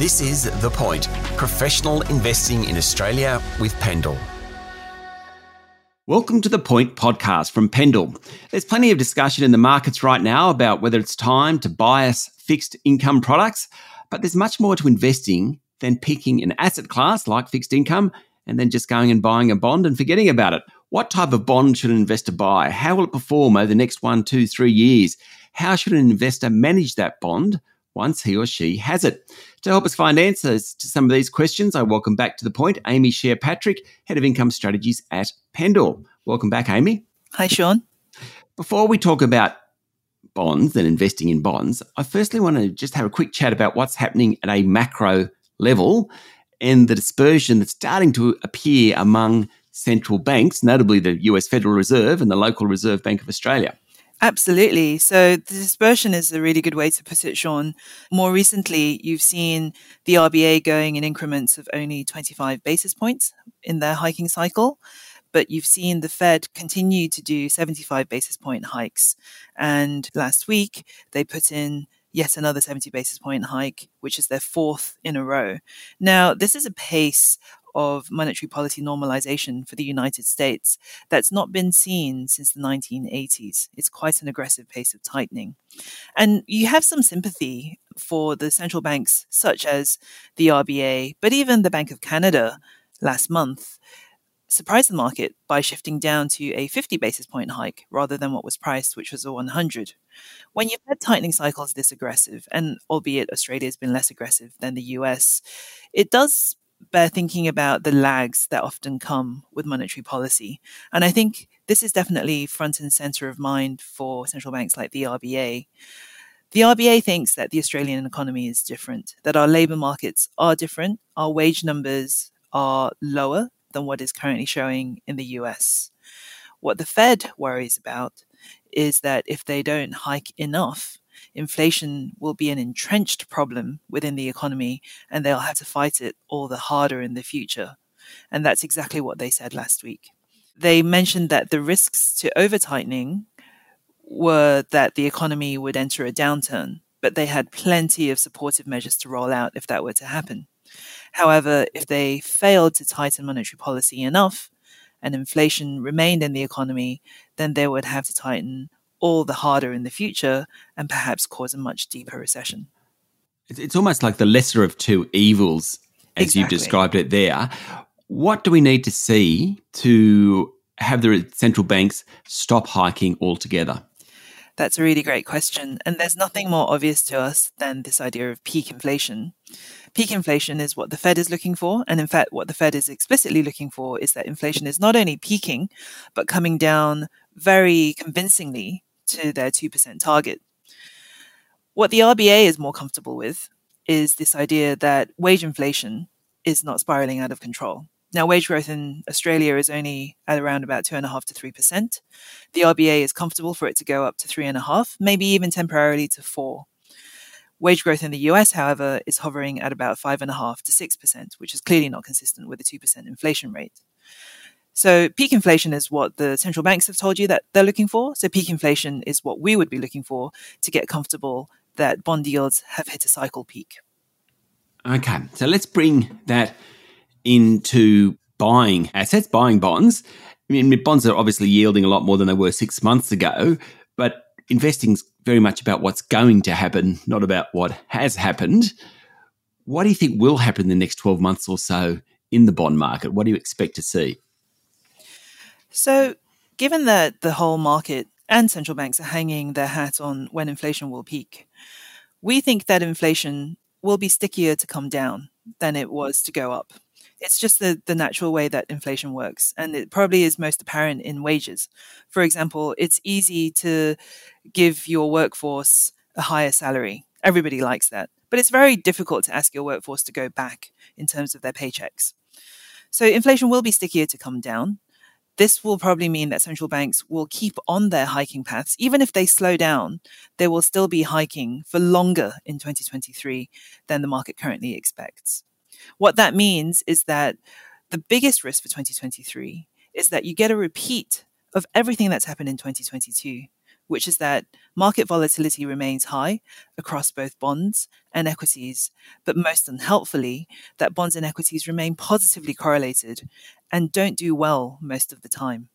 This is The Point Professional Investing in Australia with Pendal. Welcome to the Point podcast from Pendal. There's plenty of discussion in the markets right now about whether it's time to bias fixed income products, but there's much more to investing than picking an asset class like fixed income and then just going and buying a bond and forgetting about it. What type of bond should an investor buy? How will it perform over the next one, two, three years? How should an investor manage that bond once he or she has it? To help us find answers to some of these questions, I welcome back to the point Amy Xie Patrick, Head of Income Strategies at Pendal. Welcome back, Amy. Hi, Sean. Before we talk about bonds and investing in bonds, I firstly want to just have a quick chat about what's happening at a macro level and the dispersion that's starting to appear among central banks, notably the US Federal Reserve and the local Reserve Bank of Australia. Absolutely. So the dispersion is a really good way to put it, Sean. More recently, you've seen the RBA going in increments of only 25 basis points in their hiking cycle, but you've seen the Fed continue to do 75 basis point hikes. And last week, they put in yet another 70 basis point hike, which is their fourth in a row. Now, this is a pace of monetary policy normalization for the United States that's not been seen since the 1980s. It's quite an aggressive pace of tightening. And you have some sympathy for the central banks, such as the RBA, but even the Bank of Canada last month surprised the market by shifting down to a 50 basis point hike rather than what was priced, which was a 100. When you've had tightening cycles this aggressive, and albeit Australia has been less aggressive than the US, it does bear thinking about the lags that often come with monetary policy. And I think this is definitely front and center of mind for central banks like the RBA. The RBA thinks that the Australian economy is different, that our labour markets are different, our wage numbers are lower than what is currently showing in the US. What the Fed worries about is that if they don't hike enough, inflation will be an entrenched problem within the economy and they'll have to fight it all the harder in the future. And that's exactly what they said last week. They mentioned that the risks to over tightening were that the economy would enter a downturn, but they had plenty of supportive measures to roll out if that were to happen. However, if they failed to tighten monetary policy enough and inflation remained in the economy, then they would have to tighten all the harder in the future and perhaps cause a much deeper recession. It's almost like the lesser of two evils, as exactly. you've described it there. What do we need to see to have the central banks stop hiking altogether? That's a really great question. And there's nothing more obvious to us than this idea of peak inflation. Peak inflation is what the Fed is looking for. And in fact, what the Fed is explicitly looking for is that inflation is not only peaking, but coming down very convincingly to their 2% target. What the RBA is more comfortable with is this idea that wage inflation is not spiraling out of control. Now, wage growth in Australia is only at around about two and a half to three percent. The RBA is comfortable for it to go up to three and a half, maybe even temporarily to four. Wage growth in the US, however, is hovering at about five and a half to six percent, which is clearly not consistent with the two percent inflation rate. So peak inflation is what the central banks have told you that they're looking for. So peak inflation is what we would be looking for to get comfortable that bond yields have hit a cycle peak. Okay, so let's bring that into buying assets, buying bonds. I mean, bonds are obviously yielding a lot more than they were six months ago, but investing's very much about what's going to happen, not about what has happened. What do you think will happen in the next 12 months or so in the bond market? What do you expect to see? So, given that the whole market and central banks are hanging their hat on when inflation will peak, we think that inflation will be stickier to come down than it was to go up it's just the, the natural way that inflation works. And it probably is most apparent in wages. For example, it's easy to give your workforce a higher salary. Everybody likes that. But it's very difficult to ask your workforce to go back in terms of their paychecks. So inflation will be stickier to come down. This will probably mean that central banks will keep on their hiking paths. Even if they slow down, they will still be hiking for longer in 2023 than the market currently expects. What that means is that the biggest risk for 2023 is that you get a repeat of everything that's happened in 2022, which is that market volatility remains high across both bonds and equities, but most unhelpfully, that bonds and equities remain positively correlated and don't do well most of the time.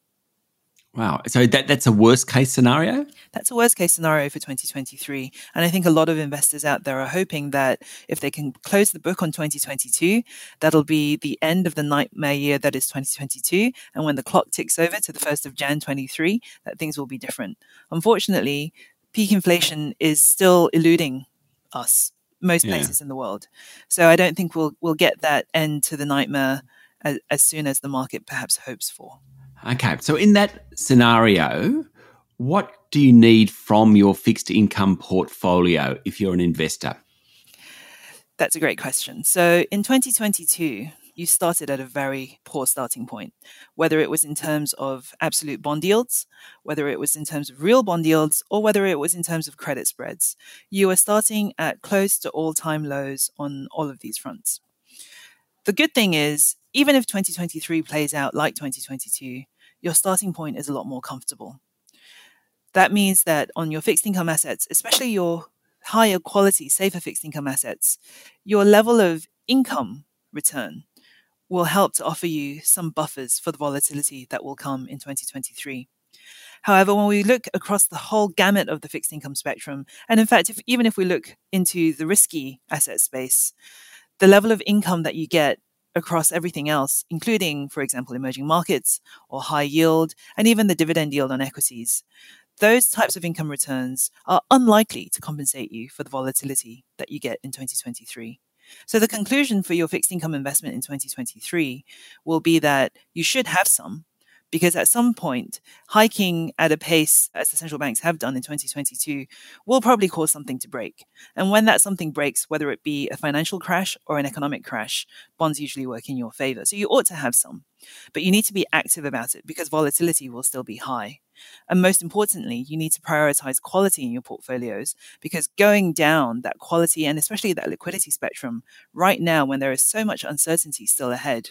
Wow. So that, that's a worst case scenario? That's a worst case scenario for 2023. And I think a lot of investors out there are hoping that if they can close the book on 2022, that'll be the end of the nightmare year that is 2022. And when the clock ticks over to the 1st of Jan 23, that things will be different. Unfortunately, peak inflation is still eluding us most yeah. places in the world. So I don't think we'll we'll get that end to the nightmare as, as soon as the market perhaps hopes for. Okay. So, in that scenario, what do you need from your fixed income portfolio if you're an investor? That's a great question. So, in 2022, you started at a very poor starting point, whether it was in terms of absolute bond yields, whether it was in terms of real bond yields, or whether it was in terms of credit spreads. You were starting at close to all time lows on all of these fronts. The good thing is, even if 2023 plays out like 2022, your starting point is a lot more comfortable. That means that on your fixed income assets, especially your higher quality, safer fixed income assets, your level of income return will help to offer you some buffers for the volatility that will come in 2023. However, when we look across the whole gamut of the fixed income spectrum, and in fact, if, even if we look into the risky asset space, the level of income that you get across everything else, including, for example, emerging markets or high yield, and even the dividend yield on equities. Those types of income returns are unlikely to compensate you for the volatility that you get in 2023. So, the conclusion for your fixed income investment in 2023 will be that you should have some because at some point, hiking at a pace as the central banks have done in 2022 will probably cause something to break. And when that something breaks, whether it be a financial crash or an economic crash, bonds usually work in your favor. So you ought to have some, but you need to be active about it because volatility will still be high. And most importantly, you need to prioritize quality in your portfolios because going down that quality and especially that liquidity spectrum right now, when there is so much uncertainty still ahead,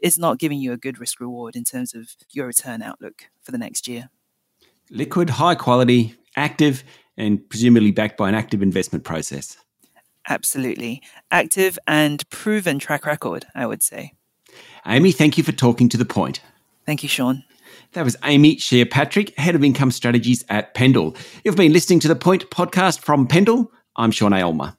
is not giving you a good risk reward in terms of your return outlook for the next year. Liquid, high quality, active, and presumably backed by an active investment process. Absolutely. Active and proven track record, I would say. Amy, thank you for talking to the point. Thank you, Sean. That was Amy Xie Patrick, Head of Income Strategies at Pendal. You've been listening to the Point podcast from Pendal. I'm Sean Aylmer.